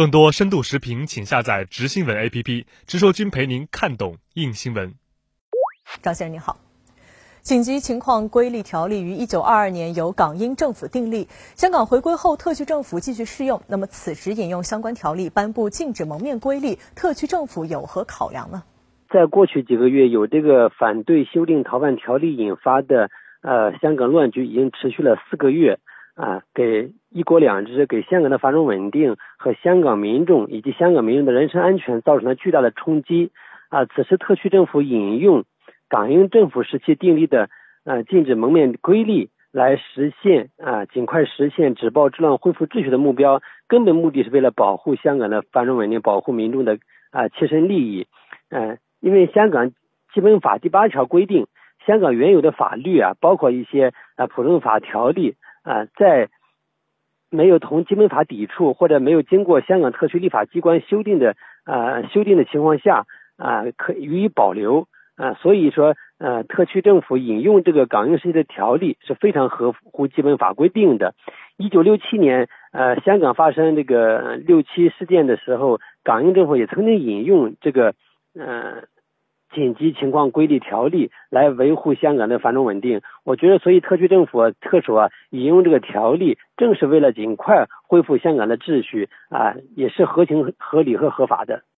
更多深度视频，请下载直新闻 APP，直说君陪您看懂硬新闻。张先生您好，紧急情况规例条例于一九二二年由港英政府订立，香港回归后，特区政府继续适用。那么此时引用相关条例颁布禁止蒙面规例，特区政府有何考量呢？在过去几个月，有这个反对修订逃犯条例引发的呃香港乱局已经持续了四个月。啊，给一国两制、给香港的繁荣稳定和香港民众以及香港民众的人身安全造成了巨大的冲击。啊，此时特区政府引用港英政府时期订立的呃禁止蒙面规例，来实现啊尽快实现止暴制乱、恢复秩序的目标，根本目的是为了保护香港的繁荣稳定，保护民众的啊切身利益。嗯，因为香港基本法第八条规定，香港原有的法律啊，包括一些啊普通法条例。啊，在没有同基本法抵触或者没有经过香港特区立法机关修订的啊修订的情况下啊，可予以保留啊。所以说，呃，特区政府引用这个港英时期的条例是非常合乎基本法规定的。一九六七年，呃，香港发生这个六七事件的时候，港英政府也曾经引用这个呃。紧急情况规例条例来维护香港的繁荣稳定，我觉得，所以特区政府特首啊引用这个条例，正是为了尽快恢复香港的秩序啊，也是合情合理和合法的。